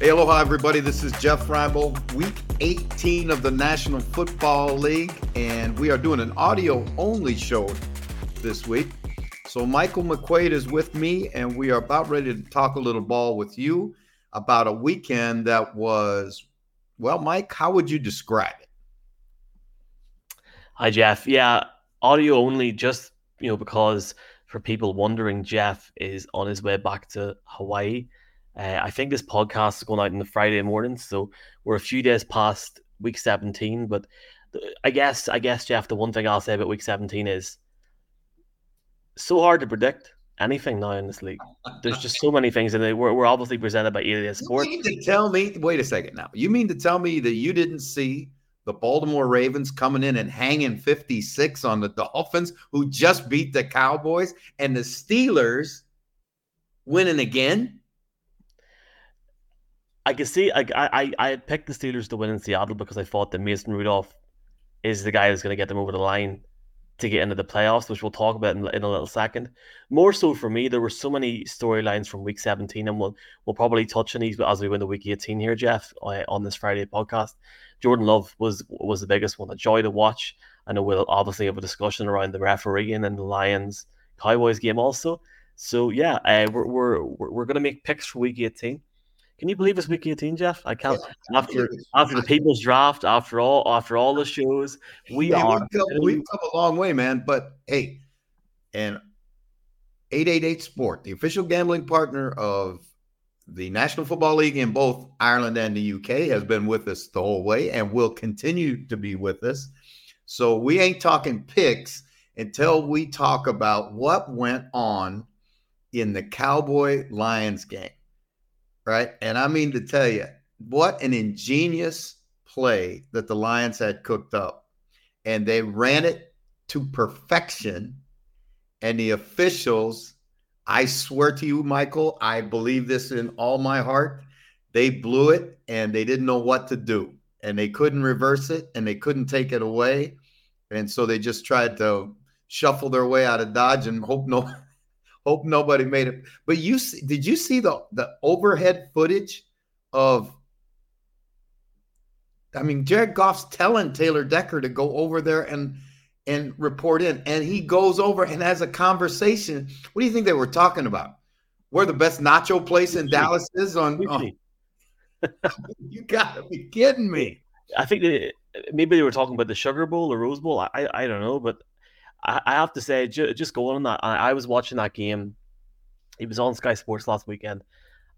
Hey, aloha, everybody. This is Jeff Reinebold, week 18 of the National Football League, and we are doing an audio only show this week. So, Michael McQuaid is with me, and we are about ready to talk a little ball with you about a weekend that was, well, Mike, how would you describe it? Hi, Jeff. Yeah, audio only, just, you know, because for people wondering, Jeff is on his way back to Hawaii. Uh, I think this podcast is going out on the Friday morning, so we're a few days past week 17. But I guess, I guess, Jeff, the one thing I'll say about week 17 is so hard to predict anything now in this league. There's just so many things, and we're, we're obviously presented by EA Sports. You mean to tell me? Wait a second now. You mean to tell me that you didn't see the Baltimore Ravens coming in and hanging 56 on the Dolphins, who just beat the Cowboys, and the Steelers winning again? I can see. I I I picked the Steelers to win in Seattle because I thought that Mason Rudolph is the guy that's going to get them over the line to get into the playoffs, which we'll talk about in, in a little second. More so for me, there were so many storylines from Week 17, and we'll we'll probably touch on these as we win the Week 18 here, Jeff, uh, on this Friday podcast. Jordan Love was was the biggest one, a joy to watch. I know we'll obviously have a discussion around the refereeing and the Lions Cowboys game also. So yeah, uh, we're we're we're going to make picks for Week 18. Can you believe it's week 18, Jeff? I can't. After after the people's draft, after all after all the shows, we are. We've come, we've come, a long way, man. But hey, and 888 Sport, the official gambling partner of the National Football League in both Ireland and the UK, has been with us the whole way and will continue to be with us. So we ain't talking picks until we talk about what went on in the Cowboy Lions game right? And I mean to tell you, what an ingenious play that the Lions had cooked up. And they ran it to perfection. And the officials, I swear to you, Michael, I believe this in all my heart. They blew it and they didn't know what to do. And they couldn't reverse it and they couldn't take it away. And so they just tried to shuffle their way out of Dodge and hope no Hope nobody made it. But you did you see the the overhead footage of? I mean, Jared Goff's telling Taylor Decker to go over there and and report in, and he goes over and has a conversation. What do you think they were talking about? Where the best nacho place in Dallas is on? You gotta be kidding me! I think they, maybe they were talking about the Sugar Bowl or Rose Bowl. I I don't know, but I, have to say, ju- just going on that, I, was watching that game. It was on Sky Sports last weekend,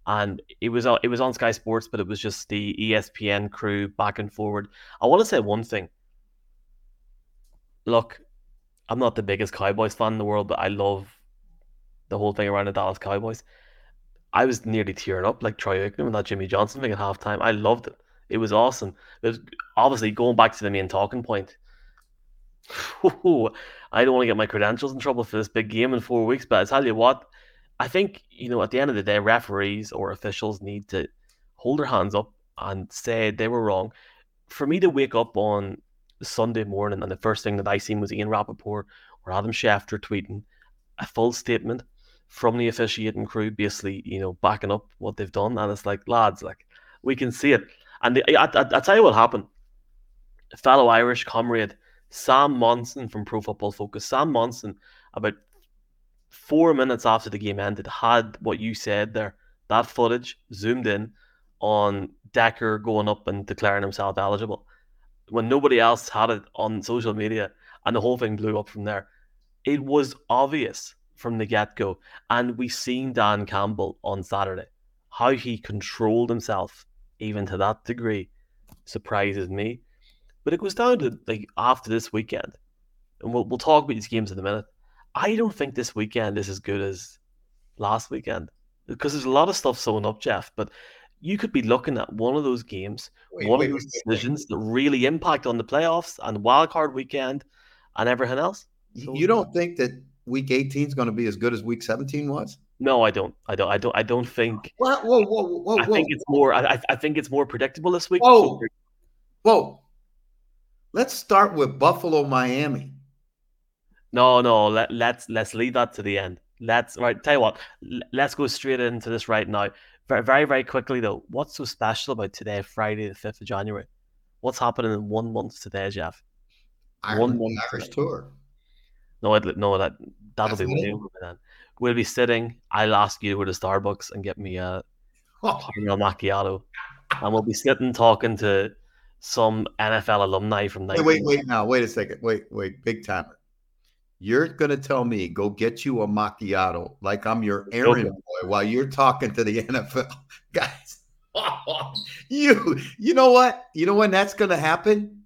and it was uh, it was on Sky Sports, but it was just the ESPN crew back and forward. I want to say one thing. Look, I'm not the biggest Cowboys fan in the world, but I love the whole thing around the Dallas Cowboys. I was nearly tearing up like Troy Aikman and that Jimmy Johnson thing at halftime. I loved it. It was awesome. It was obviously going back to the main talking point. I don't want to get my credentials in trouble for this big game in four weeks, but I tell you what, I think, you know, at the end of the day, referees or officials need to hold their hands up and say they were wrong. For me to wake up on Sunday morning and the first thing that I seen was Ian Rapoport or Adam Schefter tweeting a full statement from the officiating crew, basically, you know, backing up what they've done. And it's like, lads, like, we can see it. And the, I, I, I tell you what happened. Fellow Irish comrade Sam Monson from Pro Football Focus. Sam Monson, about four minutes after the game ended, had what you said there. That footage zoomed in on Decker going up and declaring himself eligible when nobody else had it on social media, and the whole thing blew up from there. It was obvious from the get go, and we seen Dan Campbell on Saturday. How he controlled himself, even to that degree, surprises me. But it goes down to like after this weekend, and we'll we'll talk about these games in a minute. I don't think this weekend is as good as last weekend because there's a lot of stuff sewn up, Jeff. But you could be looking at one of those games, wait, one wait, of those wait, decisions that really impact on the playoffs and wildcard weekend and everything else. So, you don't think that week 18 is going to be as good as week 17 was? No, I don't. I don't. I don't. I don't think. Whoa, whoa, whoa, whoa! I think it's more. I, I think it's more predictable this week. Whoa, whoa! Let's start with Buffalo, Miami. No, no, let, let's let's leave that to the end. let's right. Tell you what, let's go straight into this right now. Very, very, very quickly though. What's so special about today, Friday, the fifth of January? What's happening in one month today, Jeff? Ireland, one month Irish today. tour. No, no, that that'll That's be then. We'll be sitting. I'll ask you to go to Starbucks and get me a oh. caramel macchiato, and we'll be sitting talking to some NFL alumni from. Wait, wait, wait! Now, wait a second. Wait, wait! Big timer. You're gonna tell me go get you a macchiato like I'm your errand okay. boy while you're talking to the NFL guys. you, you know what? You know when that's gonna happen?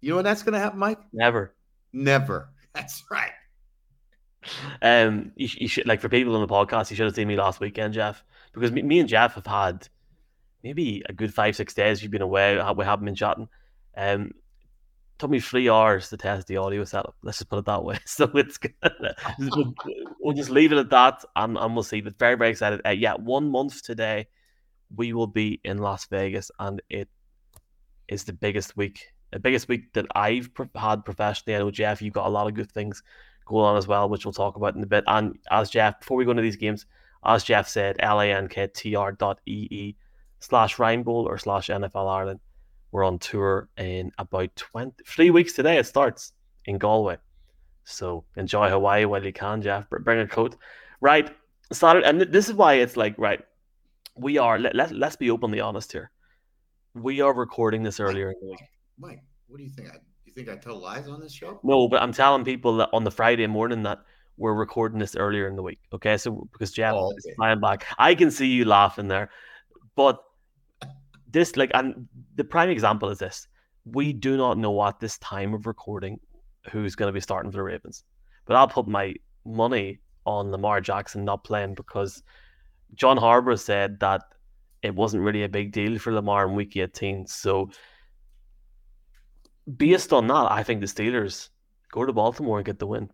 You know when that's gonna happen, Mike? Never. Never. That's right. Um, you, you, should like for people on the podcast, you should have seen me last weekend, Jeff, because me, me and Jeff have had maybe a good five six days. You've been away. We haven't been chatting. Um, took me three hours to test the audio setup. Let's just put it that way. So it's good. we'll just leave it at that, and, and we'll see. But very very excited. Uh, yeah, one month today, we will be in Las Vegas, and it is the biggest week, the biggest week that I've had professionally. I know Jeff, you've got a lot of good things going on as well, which we'll talk about in a bit. And as Jeff, before we go into these games, as Jeff said, lanktr slash Bowl or slash NFL Ireland. We're on tour in about 20, three weeks today. It starts in Galway. So enjoy Hawaii while you can, Jeff. Bring a coat. Right. Saturday, and this is why it's like, right, we are, let, let, let's be openly honest here. We are recording this earlier Mike, in the week. Mike, what do you think? I, you think I tell lies on this show? No, but I'm telling people that on the Friday morning that we're recording this earlier in the week. Okay, so because Jeff oh, okay. is flying back, I can see you laughing there, but this like and the prime example is this. We do not know at this time of recording who's going to be starting for the ravens. But i'll put my money on lamar jackson not playing because john harbaugh said that it wasn't really a big deal for lamar in week 18 so based on that i think the steelers go to baltimore and get the win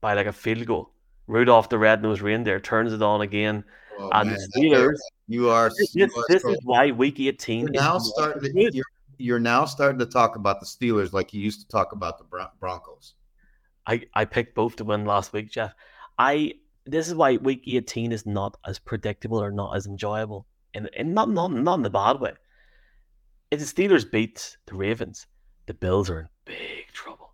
by like a field goal. Rudolph the red-nosed reindeer turns it on again oh, uh, and man, the steelers you are. This, you are this is why Week 18 you're now starting. To, you're, you're now starting to talk about the Steelers like you used to talk about the Broncos. I I picked both to win last week, Jeff. I this is why Week 18 is not as predictable or not as enjoyable, and and not not not in the bad way. If the Steelers beat the Ravens, the Bills are in big trouble.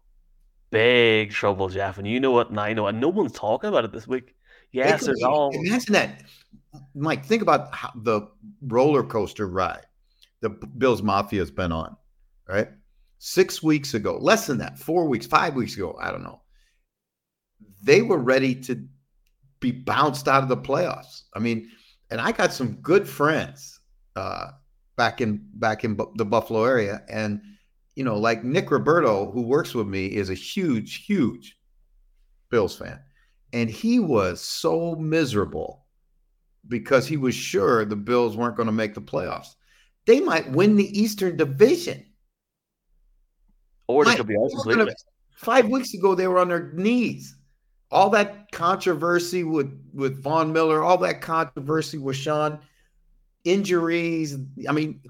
Big trouble, Jeff. And you know what, and I know, and no one's talking about it this week. Yes, there's all. Imagine that. Mike, think about how the roller coaster ride the Bills Mafia has been on, right? Six weeks ago, less than that, four weeks, five weeks ago, I don't know. They were ready to be bounced out of the playoffs. I mean, and I got some good friends uh, back in back in the Buffalo area, and you know, like Nick Roberto, who works with me, is a huge, huge Bills fan, and he was so miserable because he was sure the Bills weren't going to make the playoffs. They might win the Eastern Division. Or they could be completely. Five weeks ago, they were on their knees. All that controversy with with Von Miller, all that controversy with Sean, injuries. I mean,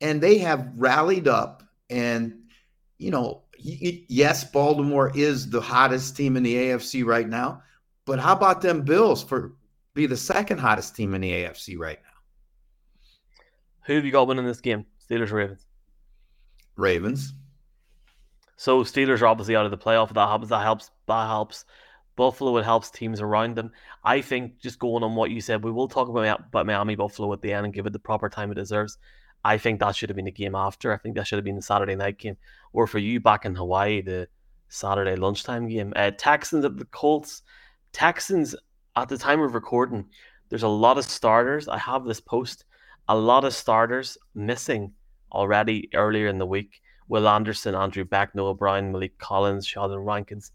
and they have rallied up. And you know, yes, Baltimore is the hottest team in the AFC right now. But how about them Bills for be the second hottest team in the AFC right now. Who have you got winning this game? Steelers Ravens? Ravens. So Steelers are obviously out of the playoff. That helps. That helps. That helps. Buffalo. It helps teams around them. I think just going on what you said, we will talk about, about Miami Buffalo at the end and give it the proper time it deserves. I think that should have been the game after. I think that should have been the Saturday night game, or for you back in Hawaii, the Saturday lunchtime game. Uh, Texans at the Colts. Texans at the time of recording, there's a lot of starters. I have this post, a lot of starters missing already earlier in the week. Will Anderson, Andrew Beck, Noah Brown, Maliek Collins, Sheldon Rankins,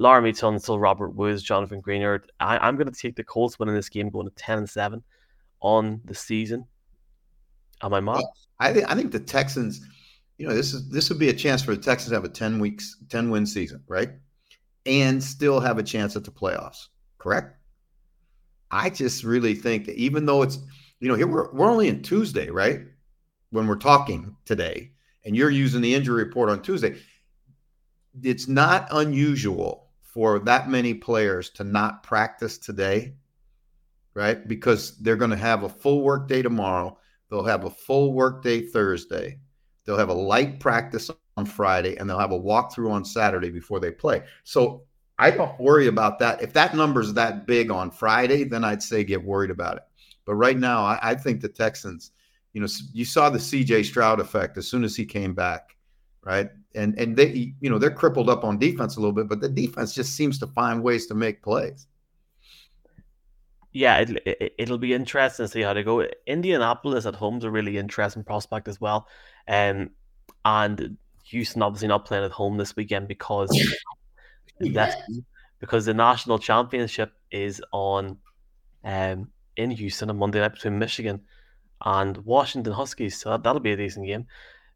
Laremy Tunsil, Robert Woods, Jonathan Greenard. I, am going to take the Colts winning this game, going to 10 and 7 on the season. Am I mad? I think I think the Texans, you know, this is this would be a chance for the Texans to have a 10 weeks, 10 win season, right? And still have a chance at the playoffs, correct? I just really think that even though it's, you know, here we're, we're only in Tuesday, right? When we're talking today, and you're using the injury report on Tuesday, it's not unusual for that many players to not practice today, right? Because they're going to have a full work day tomorrow. They'll have a full work day Thursday. They'll have a light practice on Friday, and they'll have a walkthrough on Saturday before they play. So I don't worry about that. If that number's that big on Friday, then I'd say get worried about it. But right now, I, I think the Texans, you know, you saw the CJ Stroud effect as soon as he came back, right? And and they, you know, they're crippled up on defense a little bit, but the defense just seems to find ways to make plays. Yeah, it, it, will be interesting to see how they go. Indianapolis at home is a really interesting prospect as well. Um, and Houston obviously not playing at home this weekend because that's because the national championship is on um, in Houston on Monday night between Michigan and Washington Huskies. So that, that'll be a decent game.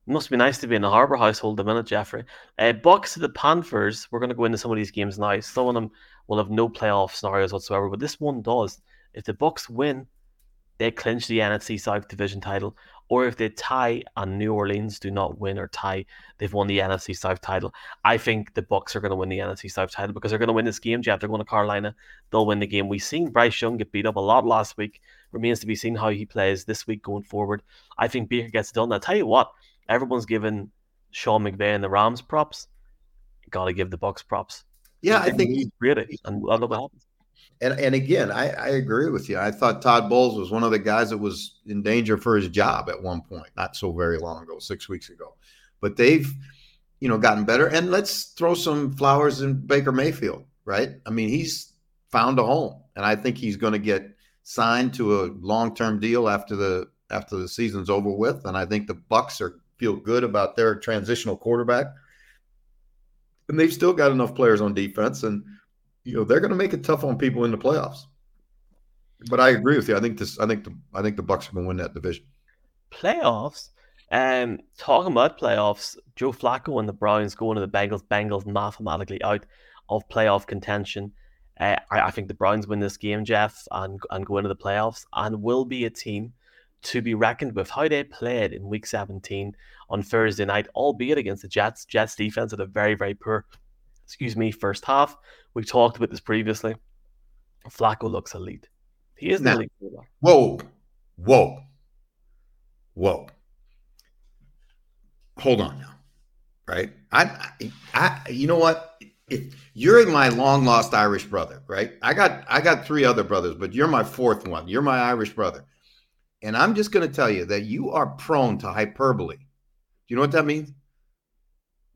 Must be nice to be in the Harbaugh household a minute, Jeffrey. Uh, Bucs to the Panthers. We're going to go into some of these games now. Some of them will have no playoff scenarios whatsoever, but this one does. If the Bucs win, they clinch the NFC South division title or if they tie and New Orleans do not win or tie, they've won the NFC South title. I think the Bucs are going to win the NFC South title because they're going to win this game. Jeff, they're going to Carolina. They'll win the game. We've seen Bryce Young get beat up a lot last week. Remains to be seen how he plays this week going forward. I think Baker gets done. I'll tell you what, everyone's given Sean McVay and the Rams props. Got to give the Bucs props. Yeah, I think he's really, and I love what happens. And and again, I, I agree with you. I thought Todd Bowles was one of the guys that was in danger for his job at one point, not so very long ago, six weeks ago. But they've, you know, gotten better. And let's throw some flowers in Baker Mayfield, right? I mean, he's found a home, and I think he's going to get signed to a long term deal after the after the season's over with. And I think the Bucs are feel good about their transitional quarterback. And they've still got enough players on defense and you know they're going to make it tough on people in the playoffs. But I agree with you. I think this. I think the. I think the Bucs are going to win that division. Playoffs. Um, talking about playoffs, Joe Flacco and the Browns going to the Bengals. Bengals mathematically out of playoff contention. Uh, I, I think the Browns win this game, Jeff, and and go into the playoffs, and will be a team to be reckoned with. How they played in Week 17 on Thursday night, albeit against the Jets. Jets defense had a very very poor, excuse me, first half. We talked about this previously. Flacco looks elite. He is now, elite. Whoa, whoa, whoa. Hold on now, right? I, I, you know what? If you're my long lost Irish brother, right? I got, I got three other brothers, but you're my fourth one. You're my Irish brother, and I'm just going to tell you that you are prone to hyperbole. Do you know what that means?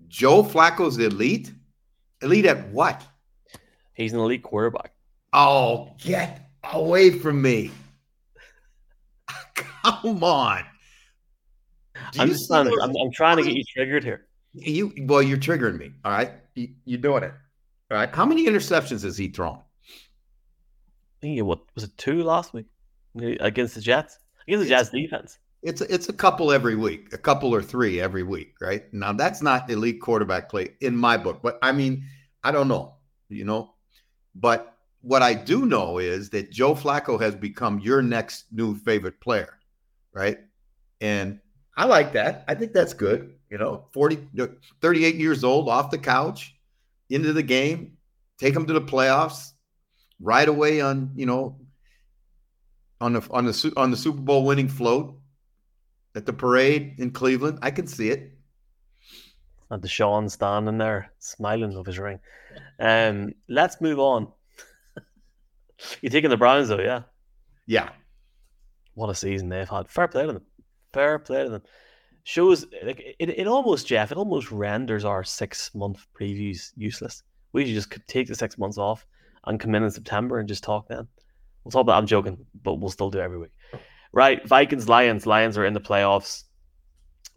Joe Flacco's elite. Elite at what? He's an elite quarterback. Oh, get away from me. Come on. I'm just trying to, I'm, I'm, trying to get you triggered here. You well, you're triggering me. All right. You, you're doing it. All right. How many interceptions has he thrown? I think it what was it two last week against the Jets? Against the Jets defense. It's a, it's a couple every week, a couple or three every week, right? Now that's not elite quarterback play in my book, but I mean, I don't know. You know, but what I do know is that Joe Flacco has become your next new favorite player, right? And I like that. I think that's good. You know, 40, 38 years old, off the couch, into the game, take them to the playoffs, right away on, you know, on the on the on the Super Bowl winning float at the parade in Cleveland. I can see it. And Deshaun standing there smiling with his ring. Um, let's move on. You're taking the Browns though, yeah? Yeah. What a season they've had. Fair play to them. Fair play to them. Shows like it, it almost Jeff, it almost renders our six month previews useless. We should just take the six months off and come in in September and just talk then. We'll talk about I'm joking, but we'll still do every week. Right, Vikings, Lions. Lions are in the playoffs.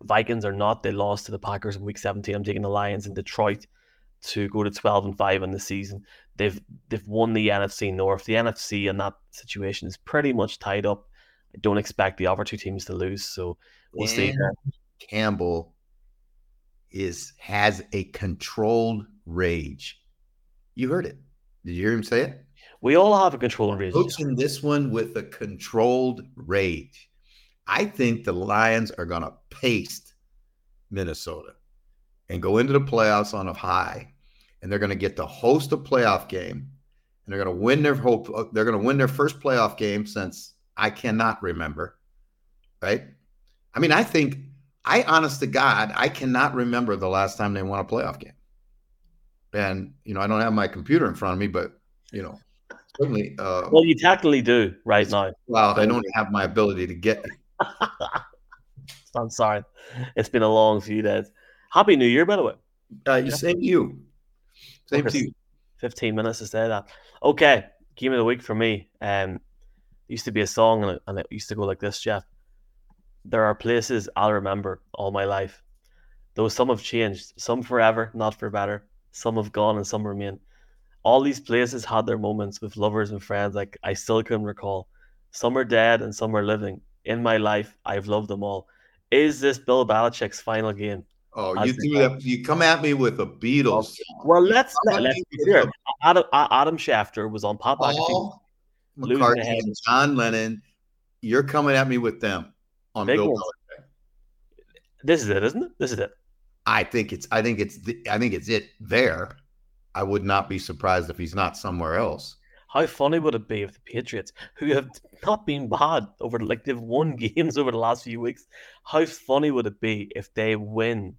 Vikings are not. They lost to the Packers in week 17. I'm taking the Lions in Detroit to go to 12 and 5 in the season. They've they've won the NFC North. The NFC in that situation is pretty much tied up. I don't expect the other two teams to lose, so we'll see. Campbell is has a controlled rage. You heard it. Did you hear him say it? We all have a controlled rage. Coaching this one with a controlled rage. I think the Lions are going to paste Minnesota and go into the playoffs on a high. and they're going to get to host a playoff game, and they're going to win their hope. They're going to win their first playoff game since I cannot remember. Right? I mean, I think I, honest to God, I cannot remember the last time they won a playoff game. And you know, I don't have my computer in front of me, but you know, certainly. Uh, well, you technically do right now. Well, I don't have my ability to get. I'm sorry. It's been a long few days. Happy New Year, by the way. Uh, yeah. Same to you. Same to you. 15 minutes to say that. Okay. Game of the week for me. Um, used to be a song and it, and it used to go like this, Jeff. There are places I'll remember all my life. Though some have changed, some forever, not for better. Some have gone and some remain. All these places had their moments with lovers and friends like I still can recall. Some are dead and some are living. In my life, I've loved them all. Is this Bill Belichick's final game? Oh, you do that. You come at me with a Beatles. Well, let's let, let's be clear. Adam, Adam Schefter was on Pop Paul McCartney and John Lennon. You're coming at me with them on Big Bill Belichick. This is it, isn't it? This is it. I think it's. I think it's. The, I think it's it there. I would not be surprised if he's not somewhere else. How funny would it be if the Patriots, who have not been bad over like they've won games over the last few weeks, how funny would it be if they win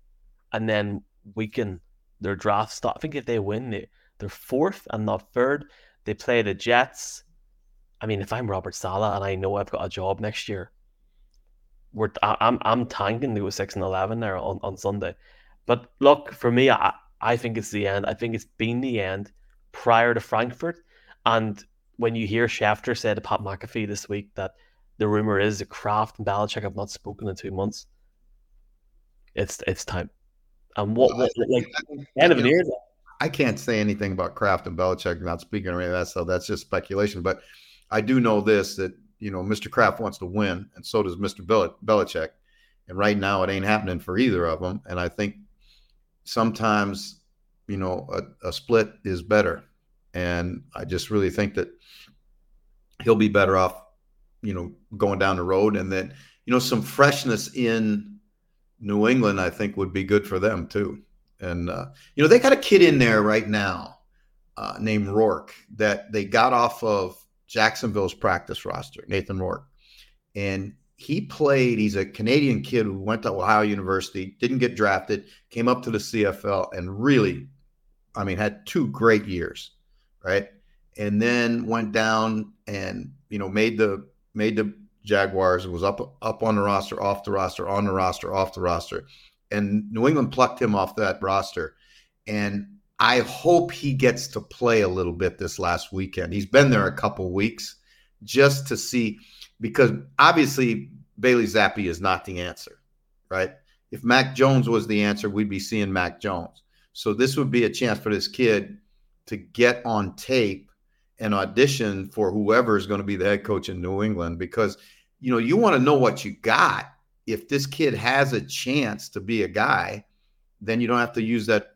and then weaken their draft stock. I think if they win, they, they're fourth and not third. They play the Jets. I mean, if I'm Robert Saleh and I know I've got a job next year, we're I'm I'm tanking to go six and eleven there on, on Sunday. But look, for me, I I think it's the end. I think it's been the end prior to Frankfurt. And when you hear Schefter say to Pat McAfee this week that the rumor is that Kraft and Belichick have not spoken in two months, it's it's time. And what, what like end of an year? I can't say anything about Kraft and Belichick not speaking or any of that stuff. That's just speculation. But I do know this that you know Mr. Kraft wants to win, and so does Mr. Bel- Belichick. And right now, it ain't happening for either of them. And I think sometimes, you know, a, a split is better. And I just really think that he'll be better off, you know, going down the road, and then you know some freshness in New England, I think, would be good for them too. And uh, you know, they got a kid in there right now uh, named Rourke that they got off of Jacksonville's practice roster, Nathan Rourke, and he played. He's a Canadian kid who went to Ohio University, didn't get drafted, came up to the CFL, and really, I mean, had two great years, right? And then went down and you know made the made the Jaguars was up up on the roster, off the roster, on the roster, off the roster, and New England plucked him off that roster. And I hope he gets to play a little bit this last weekend. He's been there a couple weeks just to see, because obviously Bailey Zappe is not the answer, right? If Mac Jones was the answer, we'd be seeing Mac Jones. So this would be a chance for this kid to get on tape and audition for whoever is going to be the head coach in New England because you know, you want to know what you got. If this kid has a chance to be a guy, then you don't have to use that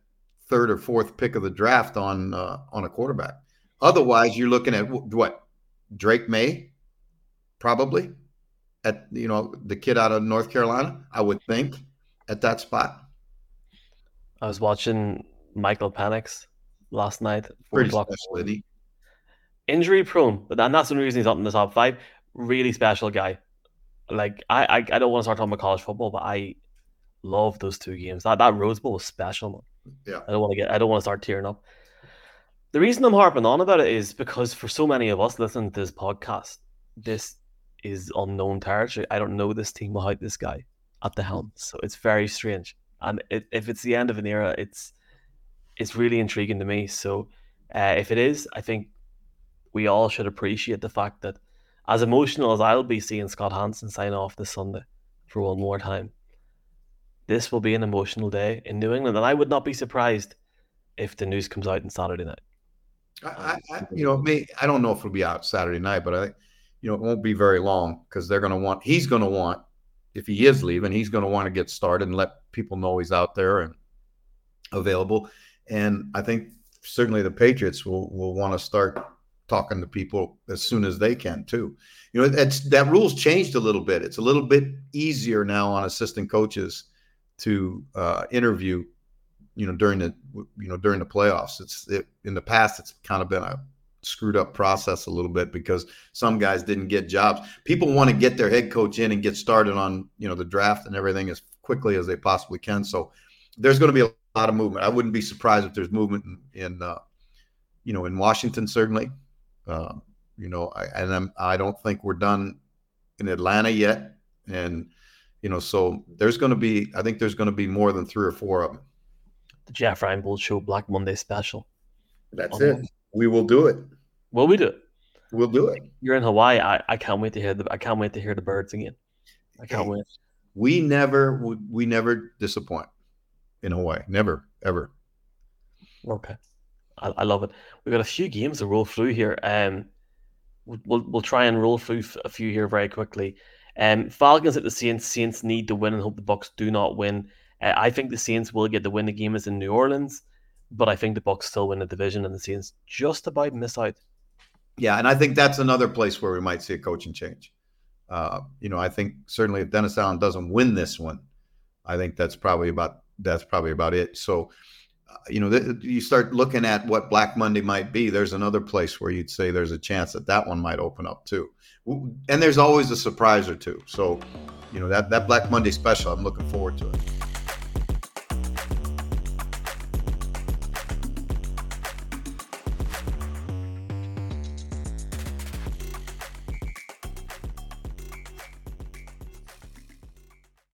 third or fourth pick of the draft on uh, on a quarterback. Otherwise, you're looking at what Drake Maye, probably at you know the kid out of North Carolina. I would think at that spot. I was watching Michael Penix last night. Pretty special, Injury prone, but that's the reason he's not in the top five really special guy. Like I, I, I don't want to start talking about college football, but I love those two games. That that Rose Bowl was special, man. Yeah. I don't want to get I don't want to start tearing up. The reason I'm harping on about it is because for so many of us listening to this podcast, this is unknown territory. I don't know this team without this guy at the helm, so it's very strange. And it, if it's the end of an era, it's it's really intriguing to me. So uh, if it is, I think we all should appreciate the fact that as emotional as I'll be seeing Scott Hanson sign off this Sunday for one more time, this will be an emotional day in New England, and I would not be surprised if the news comes out on Saturday night. I, I you know, me, I don't know if it'll be out Saturday night, but I, you know, it won't be very long because they're going to want. He's going to want, if he is leaving, he's going to want to get started and let people know he's out there and available. And I think certainly the Patriots will will want to start talking to people as soon as they can too. You know, it's that rules changed a little bit. It's a little bit easier now on assistant coaches to uh, interview you know, during the you know during the playoffs. It's it, in the past, it's kind of been a screwed up process a little bit because some guys didn't get jobs. People want to get their head coach in and get started on you know the draft and everything as quickly as they possibly can. So there's going to be a lot of movement. I wouldn't be surprised if there's movement in, in uh, you know in Washington certainly. Uh, you know, I, and I'm, I don't think we're done in Atlanta yet, and you know, so there's going to be. I think there's going to be more than three or four of them. The Jeff Reinebold Show Black Monday special. That's it. We will do it. Will we do it? We'll do it. You're in Hawaii. I, I can't wait to hear the I can't wait to hear the birds again. I can't hey, wait. We never we never disappoint in Hawaii. Never ever. Okay, I, I love it. We've got a few games to roll through here. Um, we'll we'll try and roll through a few here very quickly. Um, Falcons at the Saints. Saints need to win and hope the Bucs do not win. Uh, I think the Saints will get the win. The game is in New Orleans, but I think the Bucs still win the division, and the Saints just about miss out. Yeah, and I think that's another place where we might see a coaching change. Uh, you know, I think certainly if Dennis Allen doesn't win this one, I think that's probably about that's probably about it. So, uh, you know, th- you start looking at what Black Monday might be. There's another place where you'd say there's a chance that that one might open up too, and there's always a surprise or two. So, you know, that that Black Monday special, I'm looking forward to it.